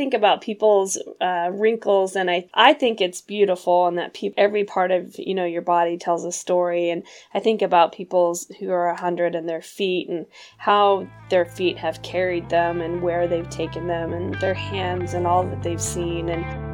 think about people's uh, wrinkles and I, I think it's beautiful and that pe- every part of you know your body tells a story. And i think about people's who are 100 and their feet and how their feet have carried them and where they've taken them and their hands and all that they've seen. And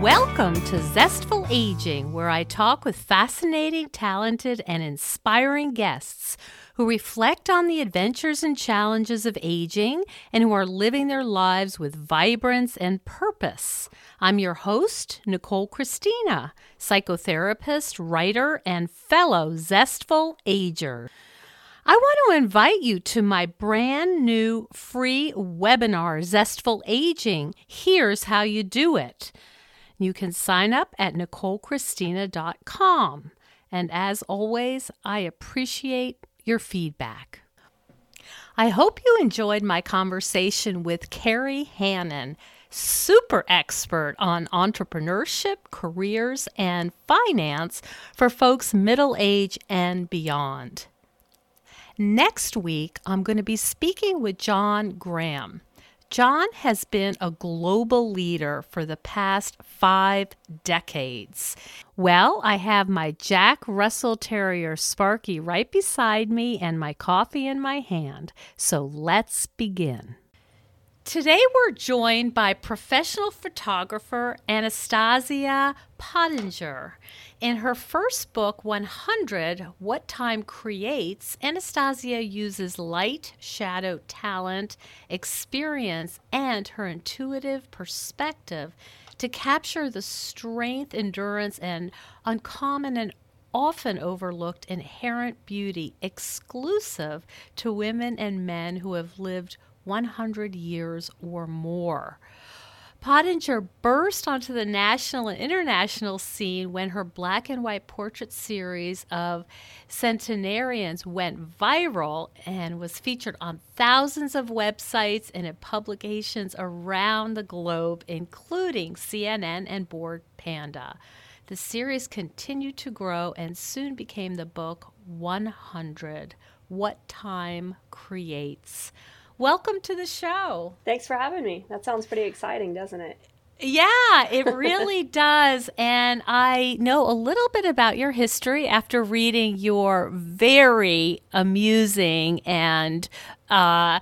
Welcome to Zestful Aging, where I talk with fascinating, talented, and inspiring guests who reflect on the adventures and challenges of aging and who are living their lives with vibrance and purpose. I'm your host, Nicole Christina, psychotherapist, writer, and fellow Zestful Ager. I want to invite you to my brand new free webinar, Zestful Aging. Here's how you do it. You can sign up at NicoleChristina.com. And as always, I appreciate your feedback. I hope you enjoyed my conversation with Kerry Hannon, super expert on entrepreneurship, careers, and finance for folks middle age and beyond. Next week, I'm going to be speaking with John Graham. John has been a global leader for the past five decades. Well, I have my Jack Russell Terrier Sparky right beside me and my coffee in my hand. So let's begin. Today, we're joined by professional photographer Anastasia Pottinger. In her first book, 100 What Time Creates, Anastasia uses light, shadow, talent, experience, and her intuitive perspective to capture the strength, endurance, and uncommon and often overlooked inherent beauty exclusive to women and men who have lived 100 years or more. Pottinger burst onto the national and international scene when her black and white portrait series of centenarians went viral and was featured on thousands of websites and in publications around the globe, including CNN and Bored Panda. The series continued to grow and soon became the book 100 What Time Creates. Welcome to the show. Thanks for having me. That sounds pretty exciting, doesn't it? Yeah, it really does. And I know a little bit about your history after reading your very amusing and uh,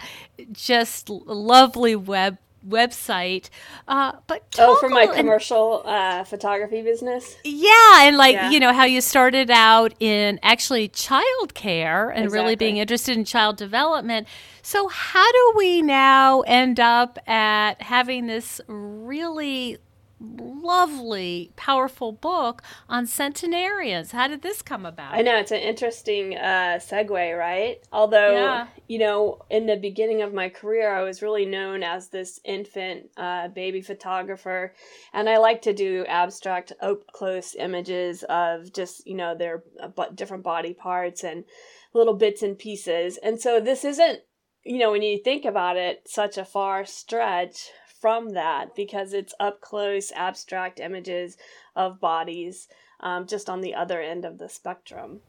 just lovely web website. Uh, but oh, for my commercial uh, photography business. Yeah, and like yeah. you know how you started out in actually childcare and exactly. really being interested in child development. So how do we now end up at having this really lovely, powerful book on centenarians. How did this come about? I know it's an interesting uh, segue, right? Although, yeah. you know, in the beginning of my career, I was really known as this infant uh, baby photographer, and I like to do abstract, up close images of just you know their uh, different body parts and little bits and pieces. And so this isn't you know, when you think about it, such a far stretch from that because it's up close, abstract images of bodies um, just on the other end of the spectrum.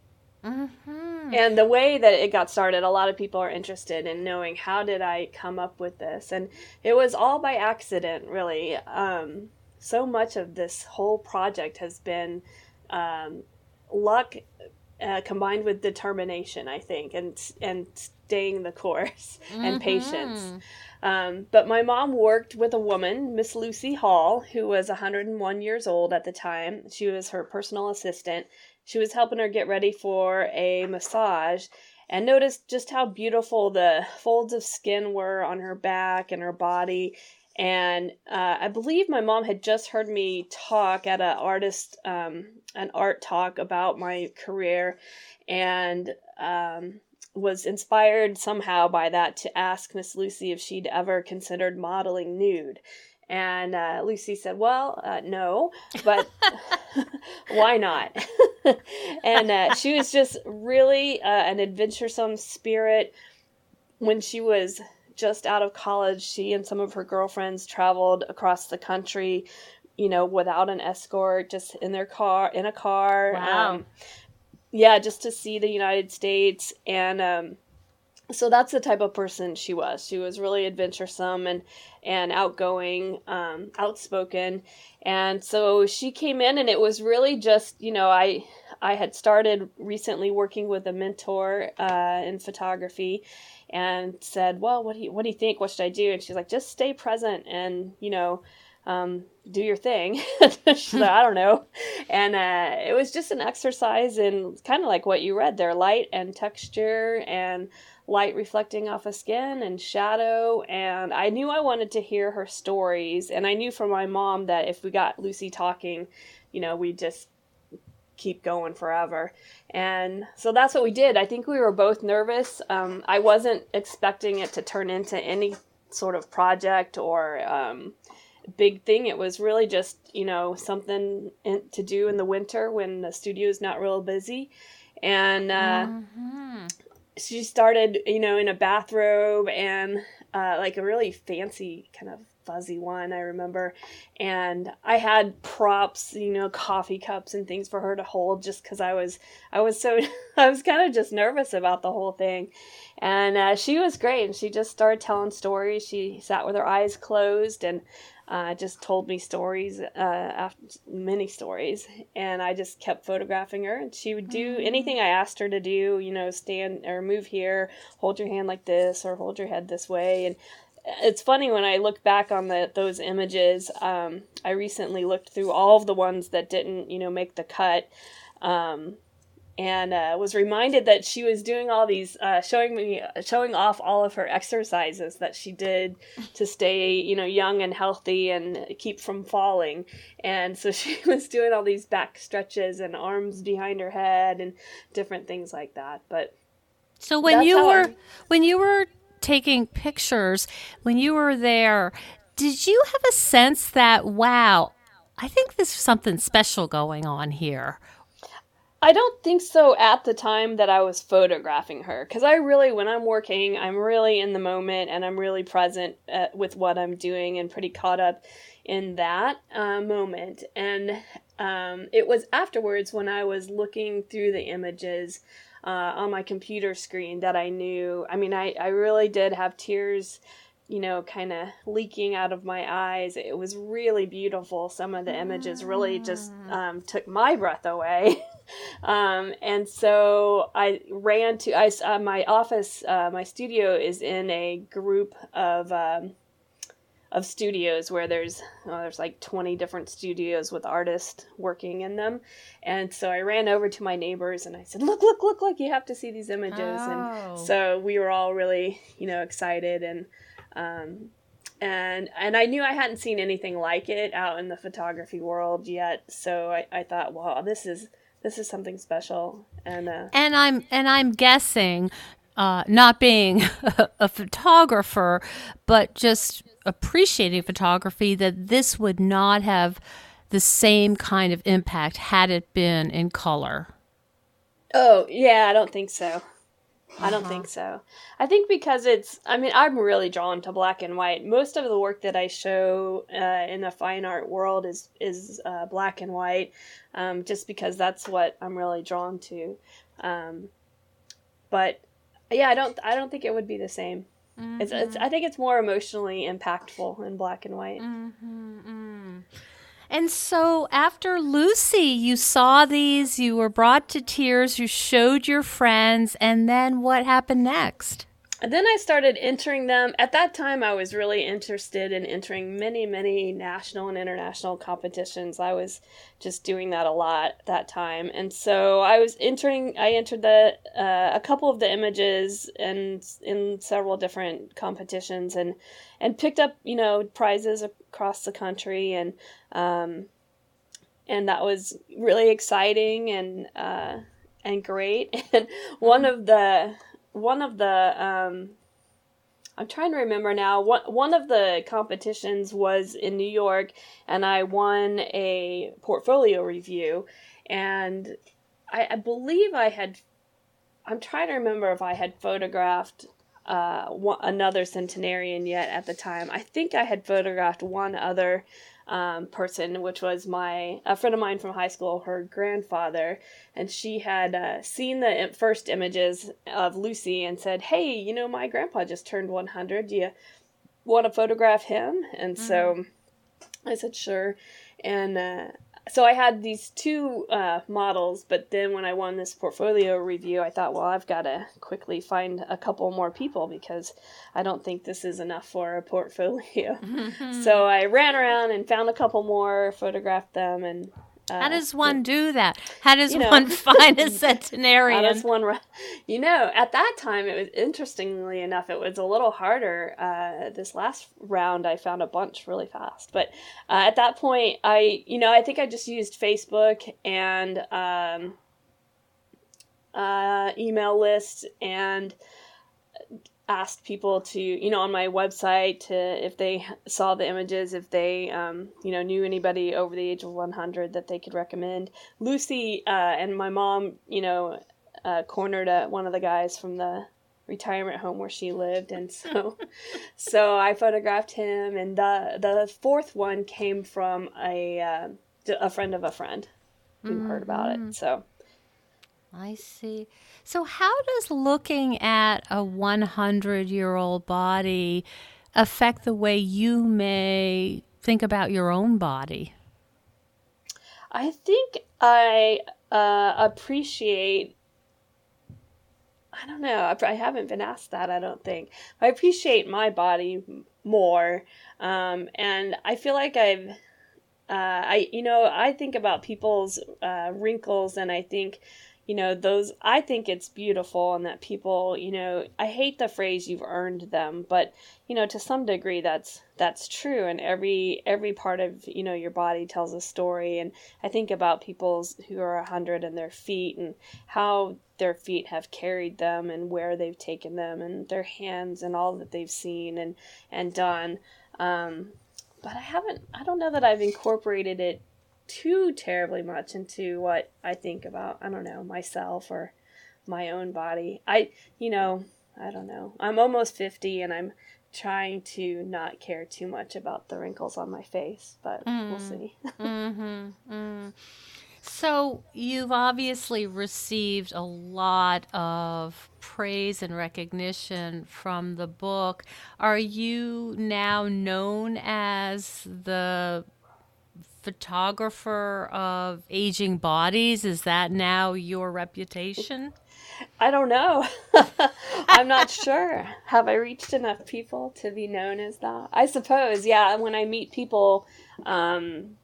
Mm-hmm. And the way that it got started, a lot of people are interested in knowing how did I come up with this, and it was all by accident, really. Um, so much of this whole project has been um, luck uh, combined with determination, I think, and and staying the course mm-hmm. and patience. Um, but my mom worked with a woman, Miss Lucy Hall, who was 101 years old at the time. She was her personal assistant. She was helping her get ready for a massage and noticed just how beautiful the folds of skin were on her back and her body. And uh, I believe my mom had just heard me talk at an artist, um, an art talk about my career, and um, was inspired somehow by that to ask Miss Lucy if she'd ever considered modeling nude. And uh, Lucy said, Well, uh, no, but why not? and uh, she was just really uh, an adventuresome spirit. When she was just out of college, she and some of her girlfriends traveled across the country, you know, without an escort, just in their car, in a car. Wow. Um, yeah, just to see the United States and um, so that's the type of person she was. She was really adventuresome and and outgoing, um, outspoken, and so she came in, and it was really just you know I I had started recently working with a mentor uh, in photography, and said, well, what do you what do you think? What should I do? And she's like, just stay present and you know um, do your thing. I don't know. And uh, it was just an exercise in kind of like what you read there light and texture and light reflecting off of skin and shadow. And I knew I wanted to hear her stories. And I knew from my mom that if we got Lucy talking, you know, we just keep going forever. And so that's what we did. I think we were both nervous. Um, I wasn't expecting it to turn into any sort of project or um, big thing. It was really just, you know, something in, to do in the winter when the studio is not real busy. And uh, mm-hmm. she started, you know, in a bathrobe and uh, like a really fancy kind of fuzzy one, I remember. And I had props, you know, coffee cups and things for her to hold just because I was, I was so, I was kind of just nervous about the whole thing. And uh, she was great. And she just started telling stories. She sat with her eyes closed and uh, just told me stories, uh, after many stories, and I just kept photographing her. And she would do mm-hmm. anything I asked her to do, you know, stand or move here, hold your hand like this, or hold your head this way. And it's funny when I look back on the those images. Um, I recently looked through all of the ones that didn't, you know, make the cut. Um, and uh, was reminded that she was doing all these uh, showing me showing off all of her exercises that she did to stay you know young and healthy and keep from falling. And so she was doing all these back stretches and arms behind her head and different things like that. But so when you were I, when you were taking pictures when you were there did you have a sense that wow i think there's something special going on here I don't think so at the time that I was photographing her because I really, when I'm working, I'm really in the moment and I'm really present uh, with what I'm doing and pretty caught up in that uh, moment. And um, it was afterwards when I was looking through the images uh, on my computer screen that I knew. I mean, I, I really did have tears you know, kind of leaking out of my eyes. It was really beautiful. Some of the images really just mm. um, took my breath away. um, and so I ran to I, uh, my office. Uh, my studio is in a group of um, of studios where there's oh, there's like 20 different studios with artists working in them and so i ran over to my neighbors and i said look look look look you have to see these images oh. and so we were all really you know excited and um, and and I knew I hadn't seen anything like it out in the photography world yet. So I, I thought, wow, this is this is something special. And uh, and I'm and I'm guessing, uh, not being a photographer, but just appreciating photography, that this would not have the same kind of impact had it been in color. Oh yeah, I don't think so. I don't uh-huh. think so. I think because it's, I mean, I'm really drawn to black and white. Most of the work that I show uh, in the fine art world is is uh, black and white, um, just because that's what I'm really drawn to. Um, but yeah, I don't, I don't think it would be the same. Mm-hmm. It's, it's, mm-hmm. I think it's more emotionally impactful in black and white. Mm-hmm. Mm. And so after Lucy, you saw these, you were brought to tears, you showed your friends, and then what happened next? And then I started entering them. At that time, I was really interested in entering many, many national and international competitions. I was just doing that a lot at that time, and so I was entering. I entered the uh, a couple of the images and in several different competitions, and and picked up you know prizes across the country, and um, and that was really exciting and uh, and great. And one of the one of the um, I'm trying to remember now. One one of the competitions was in New York, and I won a portfolio review, and I, I believe I had. I'm trying to remember if I had photographed uh, one, another centenarian yet at the time. I think I had photographed one other um, person, which was my a friend of mine from high school, her grandfather, and she had uh, seen the first images of Lucy and said, "Hey, you know, my grandpa just turned 100. Do you want to photograph him?" And mm-hmm. so I said, "Sure." And uh, so I had these two uh, models, but then when I won this portfolio review, I thought, well, I've got to quickly find a couple more people because I don't think this is enough for a portfolio. Mm-hmm. So I ran around and found a couple more, photographed them, and uh, How does one do that? How does you know, one find a centenarian? How does one, you know, at that time, it was interestingly enough, it was a little harder. Uh, this last round, I found a bunch really fast, but uh, at that point, I, you know, I think I just used Facebook and um, uh, email lists and asked people to, you know, on my website to if they saw the images, if they, um, you know, knew anybody over the age of 100 that they could recommend. Lucy uh, and my mom, you know, uh, cornered a, one of the guys from the retirement home where she lived, and so, so I photographed him. And the the fourth one came from a uh, a friend of a friend who mm-hmm. heard about it. Mm-hmm. So. I see. So, how does looking at a 100 year old body affect the way you may think about your own body? I think I uh, appreciate. I don't know. I haven't been asked that. I don't think. I appreciate my body more, um, and I feel like I've. Uh, I you know I think about people's uh, wrinkles, and I think you know those i think it's beautiful and that people you know i hate the phrase you've earned them but you know to some degree that's that's true. And every every part of you know your body tells a story. And i think about people's who are 100 and their feet and how their feet have carried them and where they've taken them and their hands and all that they've seen and and done. Um, but i haven't i don't know that i've incorporated it too terribly much into what I think about, I don't know, myself or my own body. I, you know, I don't know. I'm almost 50 and I'm trying to not care too much about the wrinkles on my face, but mm. we'll see. mm-hmm. Mm. So, you've obviously received a lot of praise and recognition from the book. Are you now known as the photographer of aging bodies? Is that now your reputation? I don't know. I'm not sure. Have I reached enough people to be known as that? I suppose, yeah. When I meet people, um,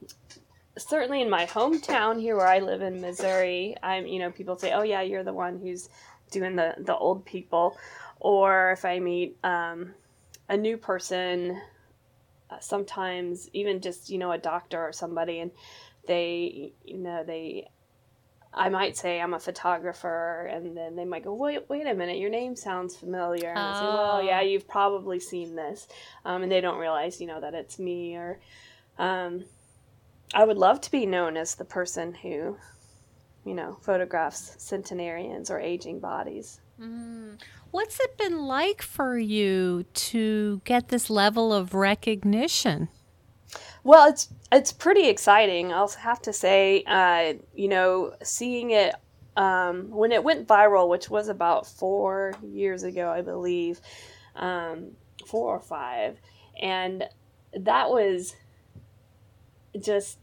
certainly in my hometown here where I live in Missouri, I'm, you know, people say, oh, yeah, you're the one who's doing the, the old people. Or if I meet um, a new person uh, sometimes even just you know a doctor or somebody and they you know they I might say I'm a photographer, and then they might go, "Wait, wait a minute, your name sounds familiar." And oh. I say, "Well, yeah, oh. you've probably seen this," um, and they don't realize, you know, that it's me. Or um, I would love to be known as the person who, you know, photographs centenarians or aging bodies. Mm. What's it been like for you to get this level of recognition? Well, it's it's pretty exciting. I'll have to say, uh, you know, seeing it um, when it went viral, which was about four years ago, I believe, um, four or five, and that was just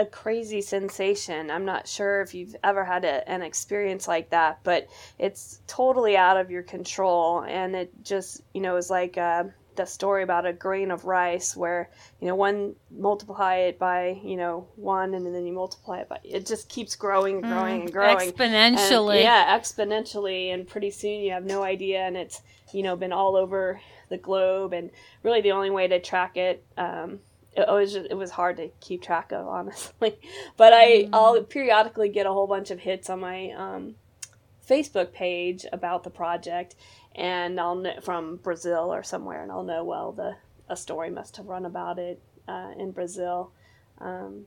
a crazy sensation. I'm not sure if you've ever had a, an experience like that, but it's totally out of your control. And it just, you know, is like uh, the story about a grain of rice where, you know, one multiply it by, you know, one and then you multiply it by, it just keeps growing and growing mm, and growing. Exponentially. And, yeah, exponentially. And pretty soon you have no idea. And it's, you know, been all over the globe. And really the only way to track it, um, it was just, it was hard to keep track of honestly but i mm. i'll periodically get a whole bunch of hits on my um, facebook page about the project and i'll know from brazil or somewhere and i'll know well the a story must have run about it uh, in brazil um,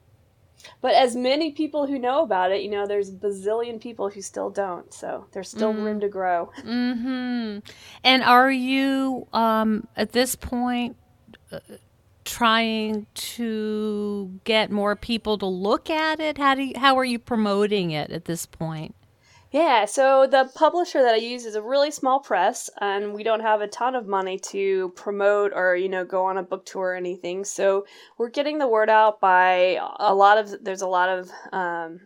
but as many people who know about it, you know, there's a bazillion people who still don't. So there's still mm. room to grow. Mm-hmm. And are you um, at this point uh, trying to get more people to look at it? How do you, how are you promoting it at this point? Yeah, so the publisher that I use is a really small press, and we don't have a ton of money to promote or you know go on a book tour or anything. So we're getting the word out by a lot of. There's a lot of um,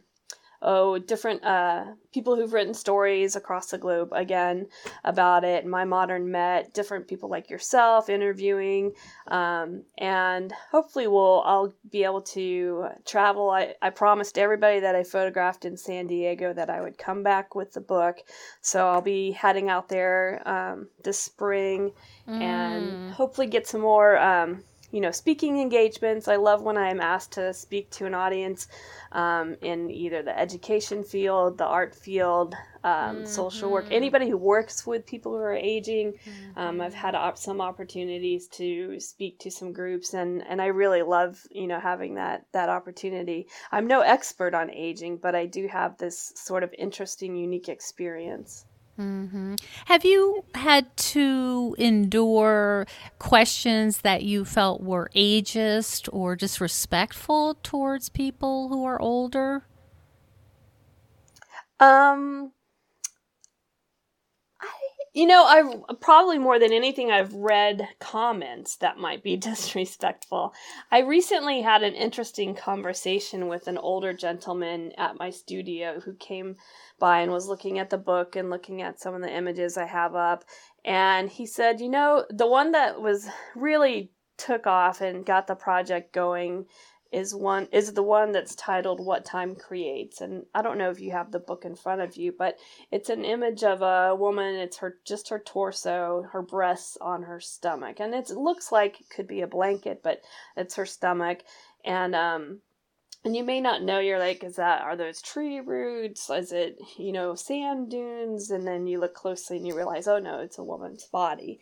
oh, different uh, people who've written stories across the globe again about it. My Modern Met, different people like yourself interviewing, um, and hopefully we'll I'll be able to travel. I, I promised everybody that I photographed in San Diego that I would come back with the book, so I'll be heading out there um, this spring mm. and hopefully get some more. Um, you know, speaking engagements. I love when I'm asked to speak to an audience um, in either the education field, the art field, um, mm-hmm. social work, anybody who works with people who are aging. Mm-hmm. Um, I've had op- some opportunities to speak to some groups, and, and I really love you know having that that opportunity. I'm no expert on aging, but I do have this sort of interesting, unique experience. Mm-hmm. Have you had to endure questions that you felt were ageist or disrespectful towards people who are older? Um, you know, I've probably more than anything, I've read comments that might be disrespectful. I recently had an interesting conversation with an older gentleman at my studio who came by and was looking at the book and looking at some of the images I have up. And he said, you know, the one that was really took off and got the project going is one is the one that's titled what time creates. And i don't know if you have the book in front of you but it's an image of a woman. It's her just her torso her breasts on her stomach. And it looks like it could be a blanket but it's her stomach. And um and you may not know you're like is that are those tree roots? Is it you know sand dunes? And then you look closely and you realize oh no it's a woman's body.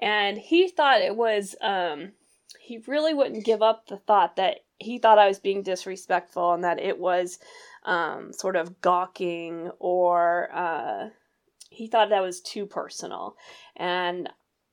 And he thought it was um he really wouldn't give up the thought that he thought i was being disrespectful and that it was um sort of gawking or uh he thought that was too personal. And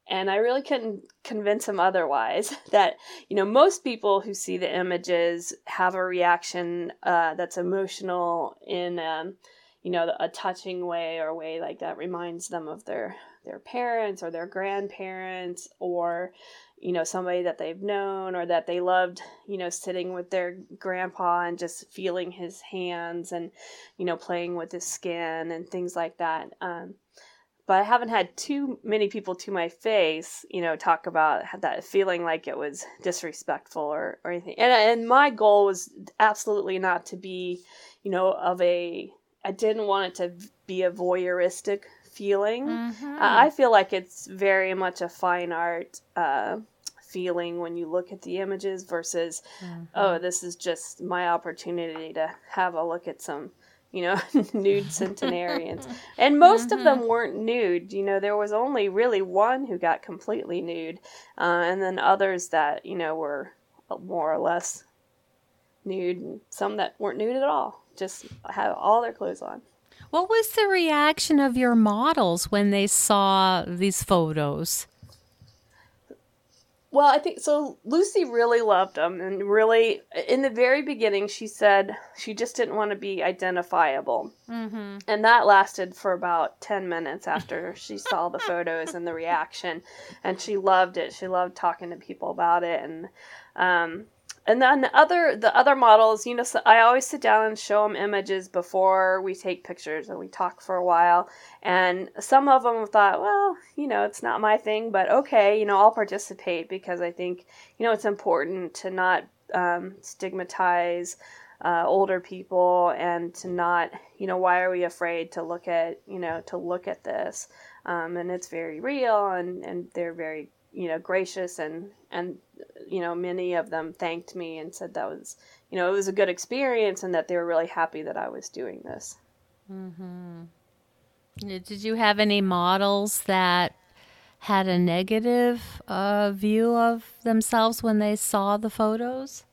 and I really couldn't convince him otherwise that you know most people who see the images have a reaction uh, that's emotional in um, you know a touching way or a way like that reminds them of their their parents or their grandparents or you know somebody that they've known or that they loved you know sitting with their grandpa and just feeling his hands and you know playing with his skin and things like that um, but I haven't had too many people to my face, you know, talk about that feeling like it was disrespectful or, or anything. And and my goal was absolutely not to be, you know, of a. I didn't want it to be a voyeuristic feeling. Mm-hmm. I feel like it's very much a fine art uh, feeling when you look at the images versus, mm-hmm. oh, this is just my opportunity to have a look at some you know, nude centenarians. And most mm-hmm. of them mm-hmm. weren't nude. You know, there was only really one who got completely nude, uh, and then others that, you know, were more or less nude, and some that weren't nude at all, just had all their clothes on. What was the reaction of your models when they saw these photos? Well, I think so. Lucy really loved them, and really, in the very beginning, she said she just didn't want to be identifiable, mm-hmm. and that lasted for about ten minutes after she saw the photos and the reaction, and she loved it. She loved talking to people about it, and um, and then the other the other models you know so i always sit down and show them images before we take pictures and we talk for a while. And some of them thought well you know it's not my thing but okay you know i'll participate because i think you know it's important to not um, stigmatize uh, older people and to not you know why are we afraid to look at you know to look at this? Um, and it's very real and and they're very you know gracious and and you know many of them thanked me and said that was you know it was a good experience and that they were really happy that I was doing this. Mm-hmm. Did you have any models that had a negative uh, view of themselves when they saw the photos?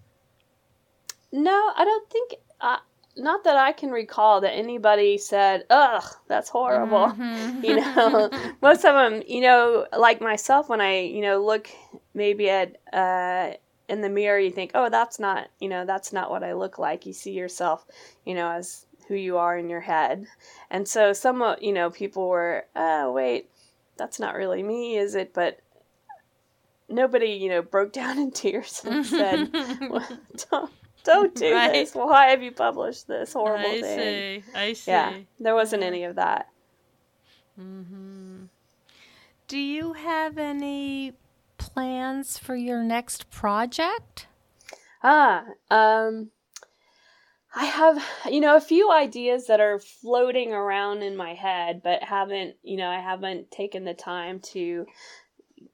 No, I don't think. Uh, not that I can recall that anybody said, "Ugh, that's horrible." Mm-hmm. You know, most of them, you know, like myself, when I, you know, look maybe at uh, in the mirror, you think, "Oh, that's not, you know, that's not what I look like." You see yourself, you know, as who you are in your head, and so some, you know, people were, "Oh, wait, that's not really me, is it?" But nobody, you know, broke down in tears and said, well, "Don't." Don't right. this. Why have you published this horrible I thing? I see. I see. Yeah, there wasn't any of that. Mm-hmm. Do you have any plans for your next project? Ah, um, I have, you know, a few ideas that are floating around in my head, but haven't, you know, I haven't taken the time to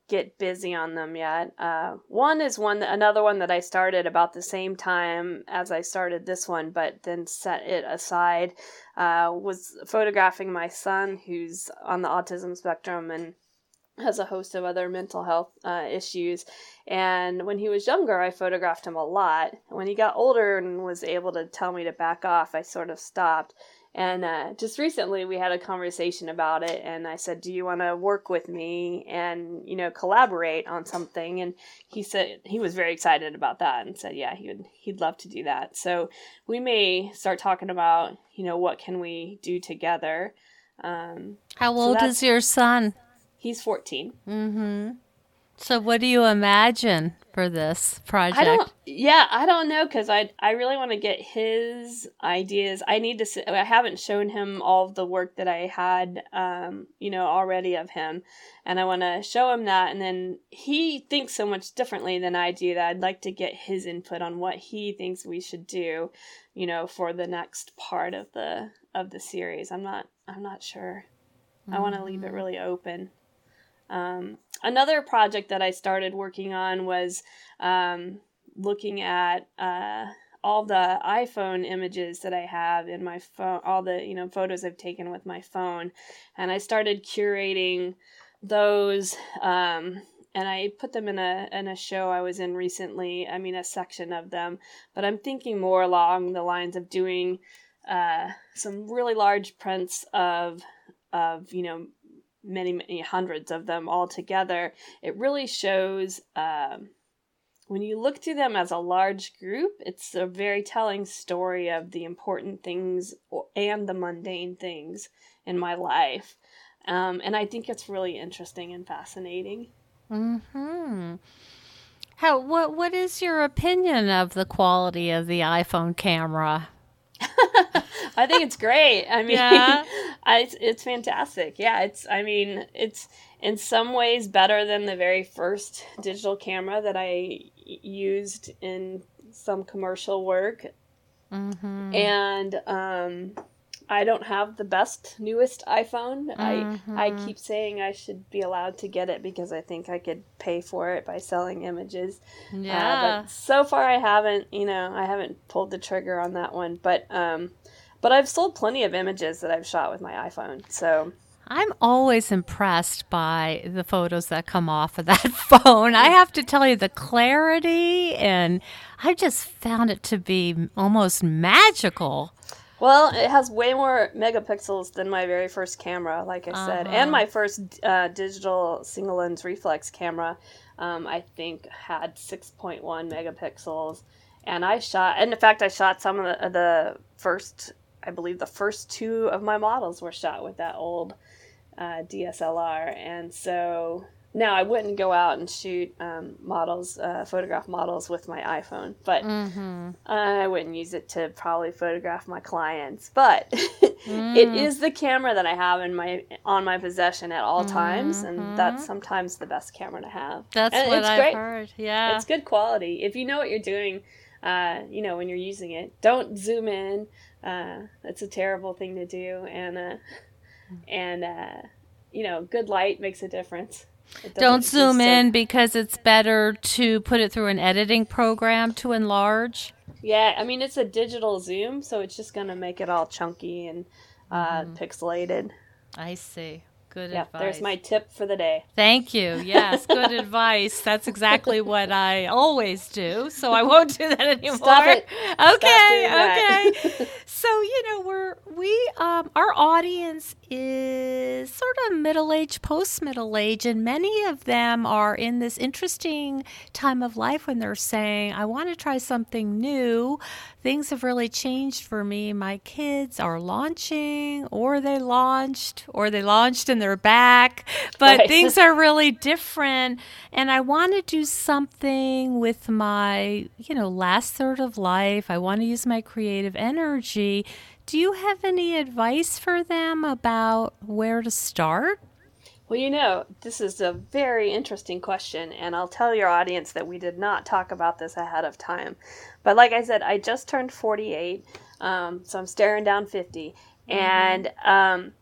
get busy on them yet. Uh, one is one, another one that I started about the same time as I started this one, but then set it aside. Uh, was photographing my son, who's on the autism spectrum and has a host of other mental health uh, issues. And when he was younger, I photographed him a lot. When he got older and was able to tell me to back off, I sort of stopped. And uh, just recently, we had a conversation about it, and I said, "Do you want to work with me and you know collaborate on something?" And he said he was very excited about that, and said, "Yeah, he would he'd love to do that." So we may start talking about you know what can we do together. Um, How old so is your son? He's fourteen. Mm-hmm. So, what do you imagine for this project? I don't. Yeah, I don't know because I I really want to get his ideas. I need to. I haven't shown him all of the work that I had, um, you know, already of him, and I want to show him that. And then he thinks so much differently than I do that I'd like to get his input on what he thinks we should do, you know, for the next part of the of the series. I'm not. I'm not sure. Mm-hmm. I want to leave it really open. Um, another project that I started working on was um, looking at uh, all the iPhone images that I have in my phone, all the you know photos I've taken with my phone, and I started curating those. Um, and I put them in a in a show I was in recently. I mean, a section of them, but I'm thinking more along the lines of doing uh, some really large prints of of you know many, many hundreds of them all together, it really shows. Um, when you look through them as a large group, it's a very telling story of the important things and the mundane things in my life. Um, and I think it's really interesting and fascinating. Hmm. How? What? What is your opinion of the quality of the iPhone camera? I think it's great. I mean, yeah. I, it's, it's fantastic. Yeah, it's. I mean, it's in some ways better than the very first digital camera that I used in some commercial work. Mm-hmm. And um, I don't have the best newest iPhone. Mm-hmm. I I keep saying I should be allowed to get it because I think I could pay for it by selling images. Yeah. Uh, but so far I haven't, you know, I haven't pulled the trigger on that one. But um, but I've sold plenty of images that I've shot with my iPhone. So I'm always impressed by the photos that come off of that phone. I have to tell you, the clarity, and I just found it to be almost magical. Well, it has way more megapixels than my very first camera, like I said, uh-huh. and my first uh, digital single lens reflex camera. Um, I think had 6.1 megapixels, and I shot. And in fact, I shot some of the, the first. I believe the first two of my models were shot with that old uh, DSLR, and so now, I wouldn't go out and shoot um, models, uh, photograph models with my iPhone, but mm-hmm. I wouldn't use it to probably photograph my clients. But mm. it is the camera that I have in my on my possession at all times, mm-hmm. and that's sometimes the best camera to have. That's and what I've great. heard. Yeah, it's good quality if you know what you're doing. Uh, you know when you're using it, don't zoom in. Uh, that's a terrible thing to do, and uh, and uh, you know, good light makes a difference. Don't zoom in because it's better to put it through an editing program to enlarge. Yeah, I mean it's a digital zoom, so it's just gonna make it all chunky and uh, mm. pixelated. I see. Good yeah, advice. There's my tip for the day. Thank you. Yes, good advice. That's exactly what I always do. So I won't do that anymore. Stop it. Okay, okay. so you know we're we um our audience is sort of middle age, post middle age, and many of them are in this interesting time of life when they're saying, "I want to try something new." Things have really changed for me. My kids are launching, or they launched, or they launched and they're back, but right. things are really different. And I want to do something with my, you know, last third of life. I want to use my creative energy do you have any advice for them about where to start? Well, you know, this is a very interesting question, and I'll tell your audience that we did not talk about this ahead of time. But like I said, I just turned 48, um, so I'm staring down 50. Mm-hmm. And um,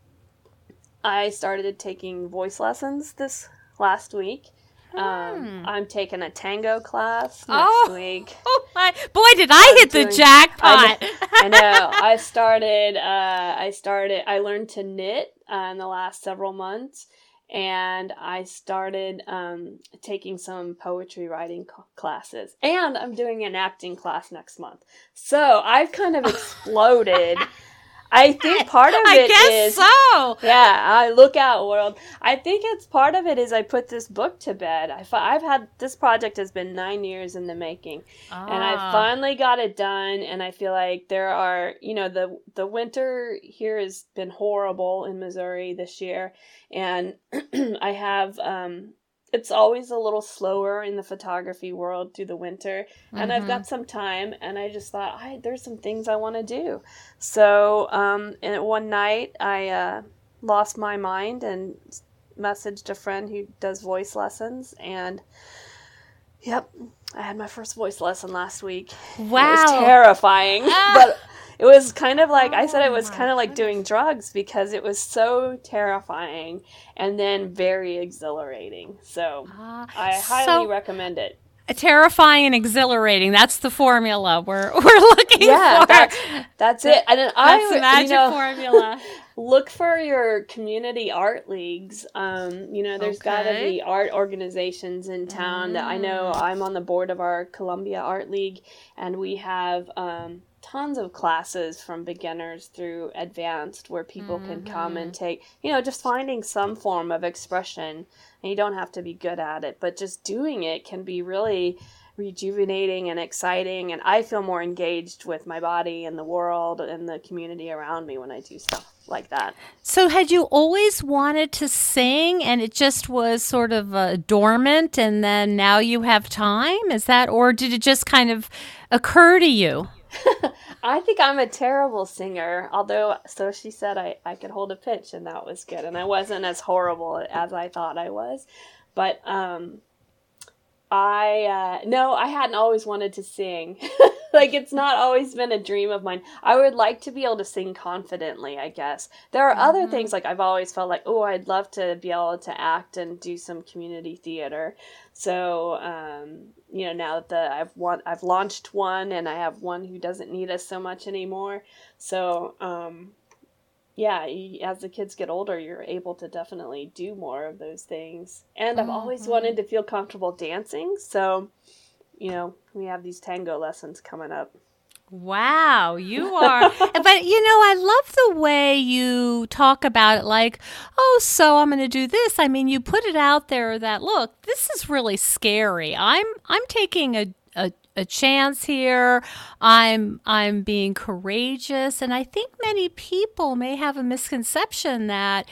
I started taking voice lessons this last week. Um, hmm. I'm taking a tango class next oh, week. Oh my boy, did I I'm hit doing, the jackpot! I, I know. I started. Uh, I started. I learned to knit uh, in the last several months, and I started um, taking some poetry writing classes, and I'm doing an acting class next month. So I've kind of exploded. I think part of it is. I it guess is so. Yeah, I look out world. I think it's part of it is I put this book to bed. I I've had this project has been nine years in the making, ah. and I ah. finally got it done. And I feel like there are you know the the winter here has been horrible in Missouri this year, and I have um it's always a little slower in the photography world through the winter and mm-hmm. i've got mm-hmm. some time and i just thought I, there's some things i want to do so um, and one night i uh, lost my mind and messaged a friend who does voice lessons and yep i had my first voice lesson last week wow it was terrifying ah. but it was kind of like oh, I said it was oh kind of like doing drugs because it was so terrifying and then very exhilarating. So uh, I highly so recommend it. Terrifying and exhilarating. That's the formula we're we're looking yeah, for. That's, that's it. And then that's I, the magic you know, formula. look for your community art leagues. Um, you know, there's okay. got to be art organizations in town. Mm. That I know mm. I'm on the board of our Columbia Art League, and we have um, tons of classes from beginners through advanced where people mm-hmm. can come and mm-hmm. take, you know, just finding some form of expression. And you don't have to be good at it, but just doing it can be really rejuvenating and exciting. And I feel more engaged with my body and the world and the community around me when I do stuff like that. So, had you always wanted to sing and it just was sort of uh, dormant and then now you have time? Is that, or did it just kind of occur to you? I think I'm a terrible singer, although, so she said I, I could hold a pitch, and that was good. And I wasn't as horrible as I thought I was. But um, I, uh, no, I hadn't always wanted to sing. like, it's not always been a dream of mine. I would like to be able to sing confidently, I guess. There are mm-hmm. other things, like, I've always felt like, oh, I'd love to be able to act and do some community theater. So, um, you know, now that the, I've one, I've launched one, and I have one who doesn't need us so much anymore. So, um, yeah, as the kids get older, you're able to definitely do more of those things. And I've always mm-hmm. wanted to feel comfortable dancing, so you know, we have these tango lessons coming up. Wow, you are. but you know, I love the way you talk about it like, oh, so I'm going to do this. I mean, you put it out there that look, this is really scary. I'm I'm taking a a, a chance here. I'm I'm being courageous and I think many people may have a misconception that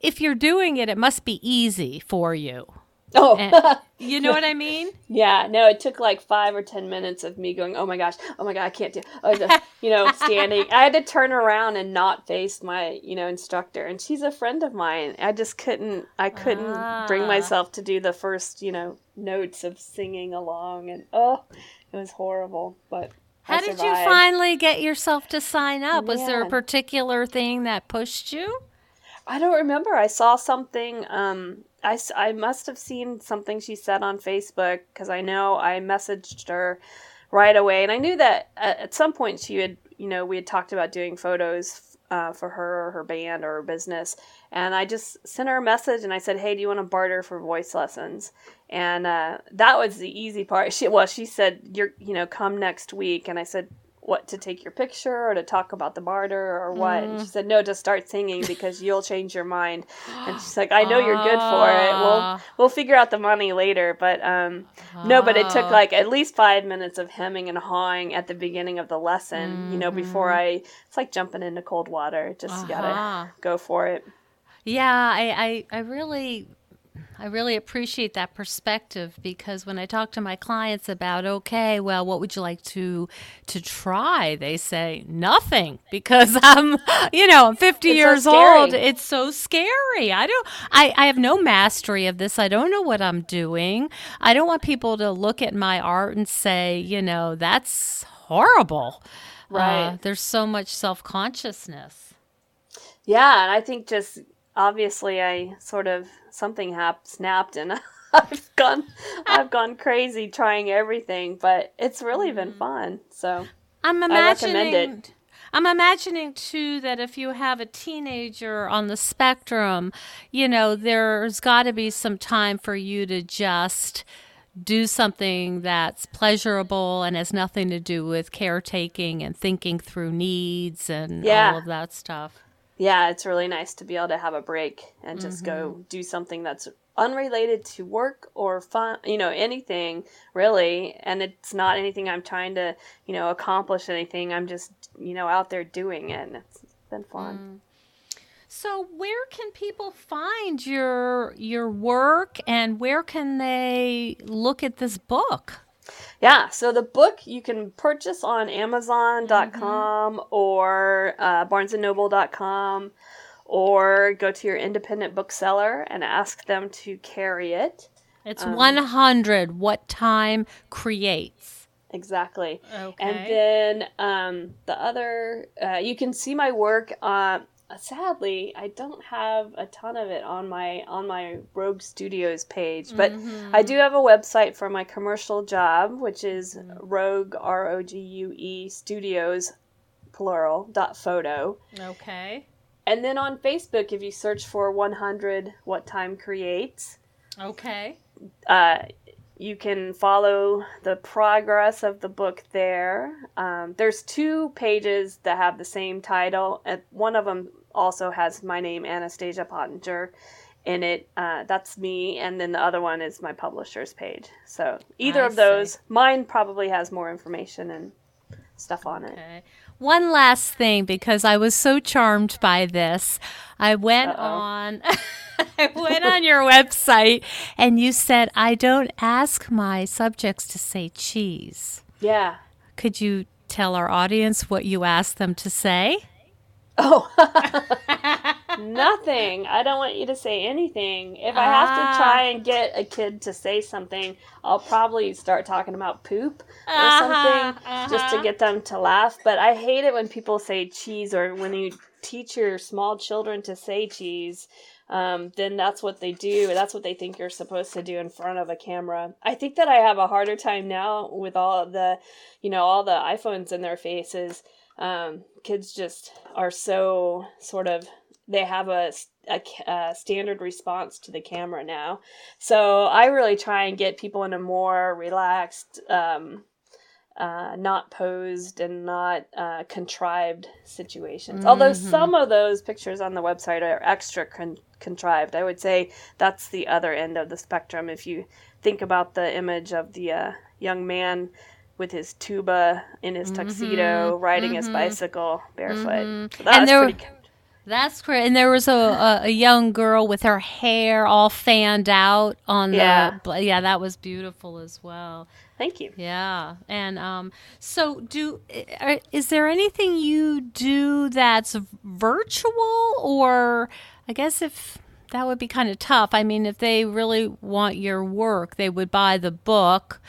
if you're doing it it must be easy for you. Oh, and, you know what I mean? Yeah. No, it took like five or ten minutes of me going, "Oh my gosh, oh my god, I can't do." Oh, you know, standing. I had to turn around and not face my, you know, instructor, and she's a friend of mine. I just couldn't. I couldn't ah. bring myself to do the first, you know, notes of singing along, and oh, it was horrible. But how did you finally get yourself to sign up? Man. Was there a particular thing that pushed you? I don't remember. I saw something. Um, I, I must have seen something she said on Facebook because I know I messaged her right away. And I knew that at some point she had, you know, we had talked about doing photos uh, for her or her band or her business. And I just sent her a message and I said, "Hey, do you want to barter for voice lessons?" And uh, that was the easy part. She well, she said, "You're you know come next week," and I said, what to take your picture or to talk about the martyr or what. Mm. And she said, no, just start singing because you'll change your mind. And she's like, I know you're good for it. We'll ah. we'll figure out the money later. But um, no, but it took ah. like at least five minutes of hemming and hawing at the beginning of the lesson. Mm-hmm. You know, before mm-hmm. I it's like jumping into cold water. Just uh-huh. gotta go for it. Yeah, I, I, I really I really appreciate that perspective because when I talk to my clients about okay, well, what would you like to to try? They say nothing because I'm, you know, I'm 50 it's years so old. It's so scary. I don't I I have no mastery of this. I don't know what I'm doing. I don't want people to look at my art and say, you know, that's horrible. Right. Uh, there's so much self-consciousness. Yeah, and I think just obviously I sort of something hap- snapped and I've gone I've gone crazy trying everything, but it's really been mm-hmm. fun. So I'm imagining I'm imagining too that if you have a teenager on the spectrum, you know, there's got to be some time for you to just do something that's pleasurable and has nothing to do with caretaking and thinking through needs and yeah. all of that stuff yeah, it's really nice to be able to have a break and just mm-hmm. go do something that's unrelated to work or fun, you know, anything really. And it's not anything I'm trying to, you know, accomplish anything. I'm just, you know, out there doing it and it's been fun. Mm. So where can people find your your work and where can they look at this book? Yeah, so the book you can purchase on Amazon.com mm-hmm. or uh, BarnesandNoble.com or go to your independent bookseller and ask them to carry it. It's um, 100 What Time Creates. Exactly. Okay. And then um, the other, uh, you can see my work uh, sadly i don't have a ton of it on my on my rogue studios page but mm-hmm. i do have a website for my commercial job which is mm-hmm. rogue r-o-g-u-e studios plural dot photo okay and then on facebook if you search for 100 what time creates okay uh, you can follow the progress of the book there. Um, there's two pages that have the same title. One of them also has my name, Anastasia Pottinger, in it. Uh, that's me, and then the other one is my publisher's page. So either I of those, see. mine probably has more information and stuff on okay. it. One last thing, because I was so charmed by this, I went Uh-oh. on. I went on your website and you said I don't ask my subjects to say cheese. Yeah. Could you tell our audience what you asked them to say? Oh, nothing. I don't want you to say anything. If I have to try and get a kid to say something, I'll probably start talking about poop or uh-huh, something uh-huh. just to uh-huh. get them to laugh. But I hate it when people say cheese or when you teach your small children to say cheese. Um, then that's what they do. That's what they think you're supposed to do in front of a camera. I think that I have a harder time now with all the, you know, all the iPhones in their faces um, kids just are so sort of they have a, a, a, standard response to the camera now so i really try and get people in a more relaxed um, uh, not posed and not uh, contrived situations. Mm-hmm. Although some of those pictures on the website are extra con- contrived, I would say that's the other end of the spectrum. If you think about the image of the uh, young man with his tuba in his tuxedo, mm-hmm. riding mm-hmm. his bicycle barefoot. Mm-hmm. So that and was there, pretty That's great. And there was a, a, a, young girl with her hair all fanned out on yeah. the yeah, that was beautiful as well. Thank you. Yeah. And um, so do uh, is there anything you do that's virtual or I guess if that would be kind of tough. I mean, if they really want your work, they would buy the book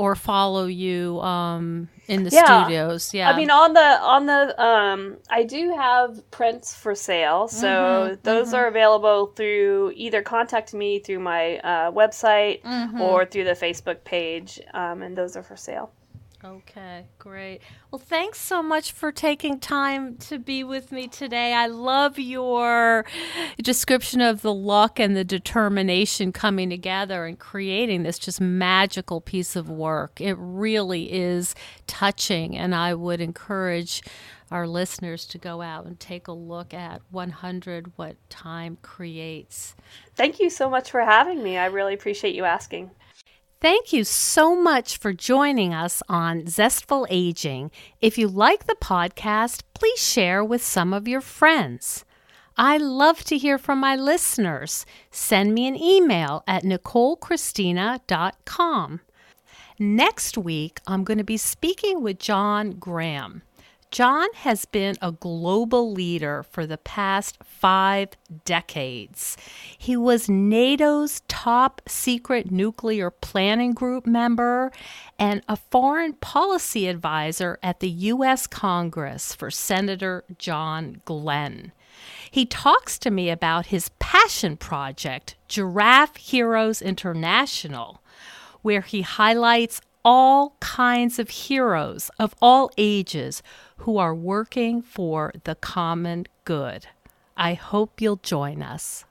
or follow you um, in the yeah. studios. Yeah. I mean, on the on the um, I do have prints for sale, so mm-hmm, those mm-hmm. are available through either contact me through my uh, website mm-hmm. or through the Facebook page, um, and those are for sale. Okay, great. Well, thanks so much for taking time to be with me today. I love your description of the luck and the determination coming together and creating this just magical piece of work. It really is touching, and I would encourage our listeners to go out and take a look at 100 What Time Creates. Thank you so much for having me. I really appreciate you asking. Thank you so much for joining us on Zestful Aging. If you like the podcast, please share with some of your friends. I love to hear from my listeners. Send me an email at nicolechristina.com. Next week, I'm going to be speaking with John Graham. John has been a global leader for the past five decades. He was NATO's top secret nuclear planning group member and a foreign policy advisor at the U.S. Congress for Senator John Glenn. He talks to me about his passion project, Giraffe Heroes International, where he highlights all kinds of heroes of all ages who are working for the common good. I hope you'll join us.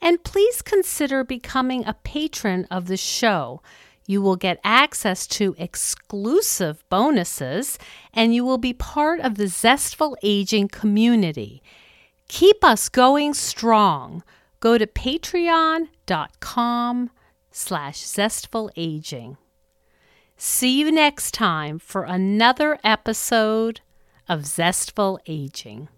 And please consider becoming a patron of the show. You will get access to exclusive bonuses and you will be part of the Zestful Aging community. Keep us going strong. Go to patreon.com slash zestfulaging. See you next time for another episode of Zestful Aging.